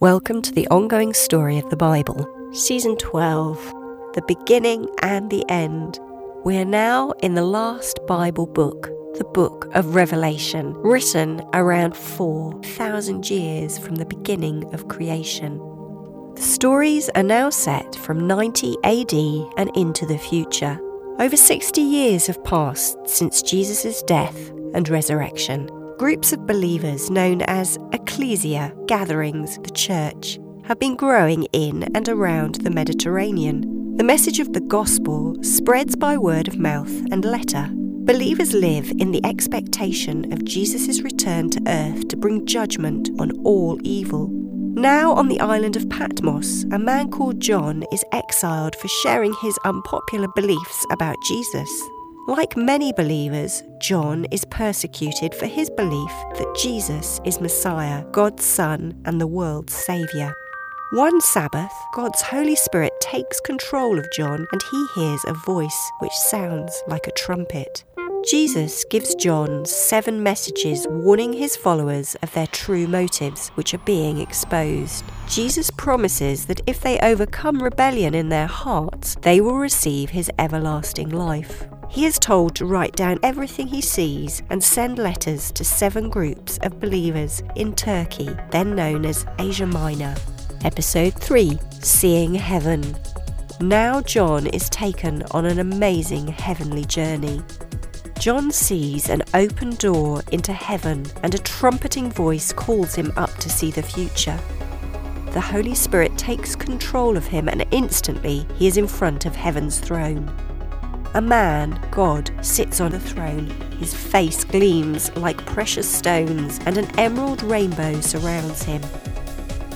Welcome to the ongoing story of the Bible, Season 12 The Beginning and the End. We are now in the last Bible book, the book of Revelation, written around 4,000 years from the beginning of creation. The stories are now set from 90 AD and into the future. Over 60 years have passed since Jesus' death and resurrection. Groups of believers known as ecclesia, gatherings, the church, have been growing in and around the Mediterranean. The message of the gospel spreads by word of mouth and letter. Believers live in the expectation of Jesus' return to earth to bring judgment on all evil. Now, on the island of Patmos, a man called John is exiled for sharing his unpopular beliefs about Jesus. Like many believers, John is persecuted for his belief that Jesus is Messiah, God's Son, and the world's Saviour. One Sabbath, God's Holy Spirit takes control of John and he hears a voice which sounds like a trumpet. Jesus gives John seven messages warning his followers of their true motives, which are being exposed. Jesus promises that if they overcome rebellion in their hearts, they will receive his everlasting life. He is told to write down everything he sees and send letters to seven groups of believers in Turkey, then known as Asia Minor. Episode 3 Seeing Heaven. Now John is taken on an amazing heavenly journey. John sees an open door into heaven and a trumpeting voice calls him up to see the future. The Holy Spirit takes control of him and instantly he is in front of heaven's throne. A man, God, sits on a throne. His face gleams like precious stones, and an emerald rainbow surrounds him.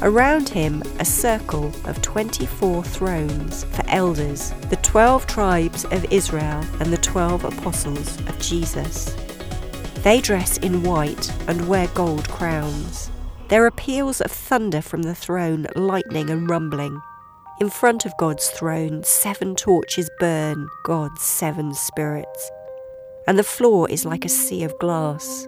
Around him, a circle of 24 thrones for elders, the 12 tribes of Israel and the 12 apostles of Jesus. They dress in white and wear gold crowns. There are peals of thunder from the throne, lightning and rumbling. In front of God's throne, seven torches burn, God's seven spirits. And the floor is like a sea of glass.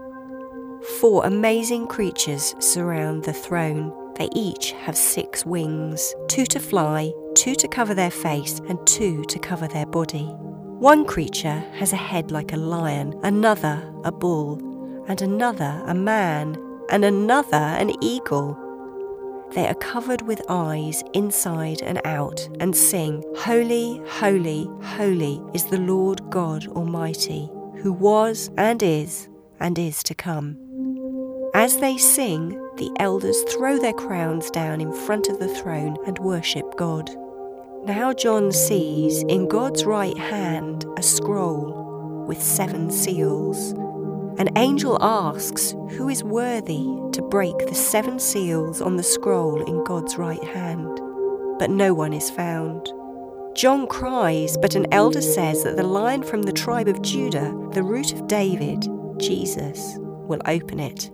Four amazing creatures surround the throne. They each have six wings two to fly, two to cover their face, and two to cover their body. One creature has a head like a lion, another a bull, and another a man, and another an eagle. They are covered with eyes inside and out and sing, Holy, holy, holy is the Lord God Almighty, who was and is and is to come. As they sing, the elders throw their crowns down in front of the throne and worship God. Now John sees in God's right hand a scroll with seven seals. An angel asks, Who is worthy to break the seven seals on the scroll in God's right hand? But no one is found. John cries, but an elder says that the lion from the tribe of Judah, the root of David, Jesus, will open it.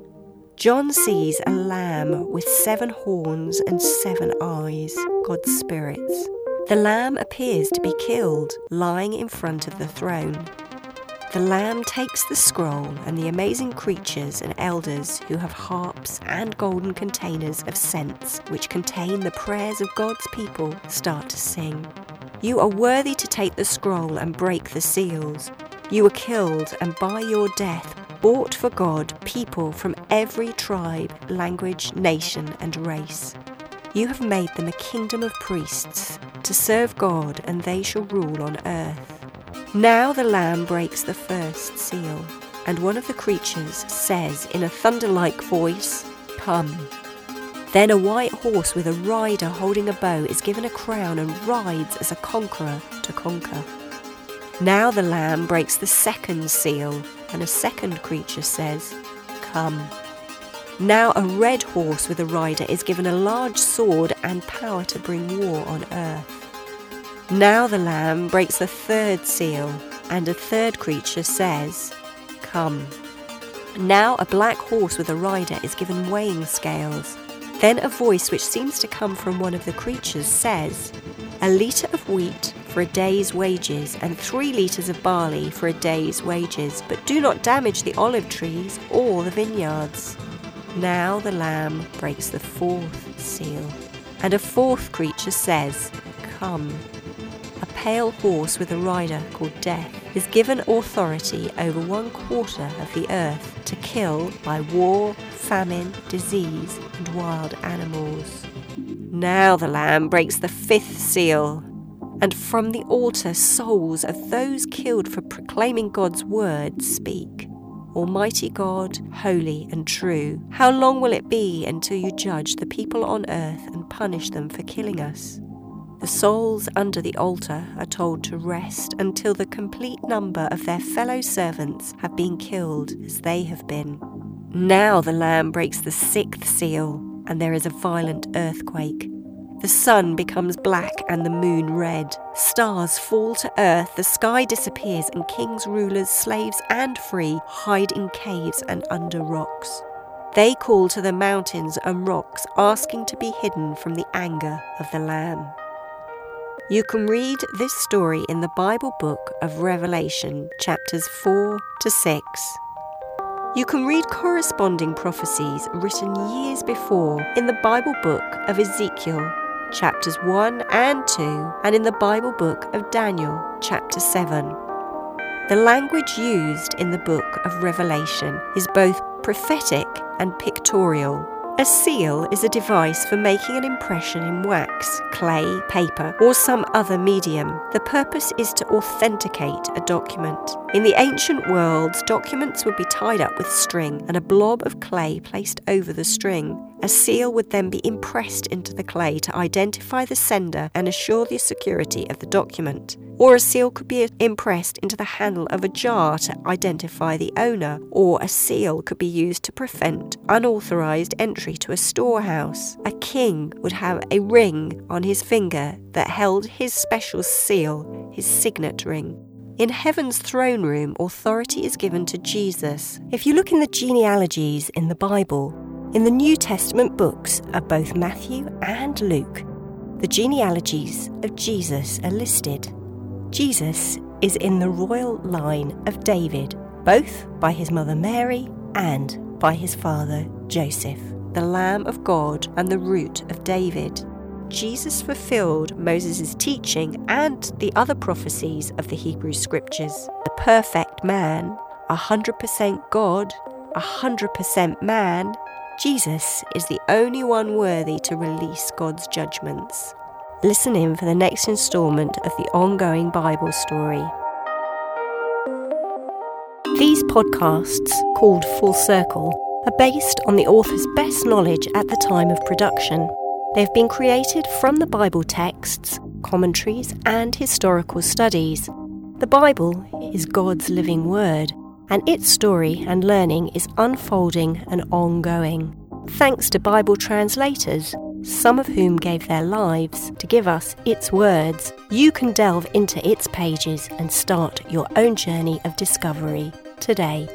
John sees a lamb with seven horns and seven eyes, God's spirits. The lamb appears to be killed, lying in front of the throne. The Lamb takes the scroll, and the amazing creatures and elders who have harps and golden containers of scents, which contain the prayers of God's people, start to sing. You are worthy to take the scroll and break the seals. You were killed, and by your death, bought for God people from every tribe, language, nation, and race. You have made them a kingdom of priests to serve God, and they shall rule on earth. Now the Lamb breaks the first seal, and one of the creatures says in a thunder like voice, Come. Then a white horse with a rider holding a bow is given a crown and rides as a conqueror to conquer. Now the Lamb breaks the second seal, and a second creature says, Come. Now a red horse with a rider is given a large sword and power to bring war on earth. Now the Lamb breaks the third seal, and a third creature says, Come. Now a black horse with a rider is given weighing scales. Then a voice which seems to come from one of the creatures says, A litre of wheat for a day's wages, and three litres of barley for a day's wages, but do not damage the olive trees or the vineyards. Now the Lamb breaks the fourth seal, and a fourth creature says, Come. A pale horse with a rider called Death is given authority over one quarter of the earth to kill by war, famine, disease, and wild animals. Now the Lamb breaks the fifth seal, and from the altar souls of those killed for proclaiming God's word speak. Almighty God, holy and true, how long will it be until you judge the people on earth and punish them for killing us? The souls under the altar are told to rest until the complete number of their fellow servants have been killed as they have been. Now the Lamb breaks the sixth seal, and there is a violent earthquake. The sun becomes black and the moon red. Stars fall to earth, the sky disappears, and kings, rulers, slaves, and free hide in caves and under rocks. They call to the mountains and rocks, asking to be hidden from the anger of the Lamb. You can read this story in the Bible book of Revelation, chapters 4 to 6. You can read corresponding prophecies written years before in the Bible book of Ezekiel, chapters 1 and 2, and in the Bible book of Daniel, chapter 7. The language used in the book of Revelation is both prophetic and pictorial. A seal is a device for making an impression in wax, clay, paper, or some other medium. The purpose is to authenticate a document. In the ancient world, documents would be tied up with string and a blob of clay placed over the string. A seal would then be impressed into the clay to identify the sender and assure the security of the document. Or a seal could be impressed into the handle of a jar to identify the owner, or a seal could be used to prevent unauthorized entry to a storehouse. A king would have a ring on his finger that held his special seal, his signet ring. In heaven's throne room, authority is given to Jesus. If you look in the genealogies in the Bible, in the New Testament books of both Matthew and Luke, the genealogies of Jesus are listed. Jesus is in the royal line of David, both by his mother Mary and by his father Joseph, the Lamb of God and the root of David. Jesus fulfilled Moses' teaching and the other prophecies of the Hebrew scriptures. The perfect man, 100% God, 100% man, Jesus is the only one worthy to release God's judgments. Listen in for the next instalment of the ongoing Bible story. These podcasts, called Full Circle, are based on the author's best knowledge at the time of production. They have been created from the Bible texts, commentaries, and historical studies. The Bible is God's living word, and its story and learning is unfolding and ongoing. Thanks to Bible translators, some of whom gave their lives to give us its words, you can delve into its pages and start your own journey of discovery today.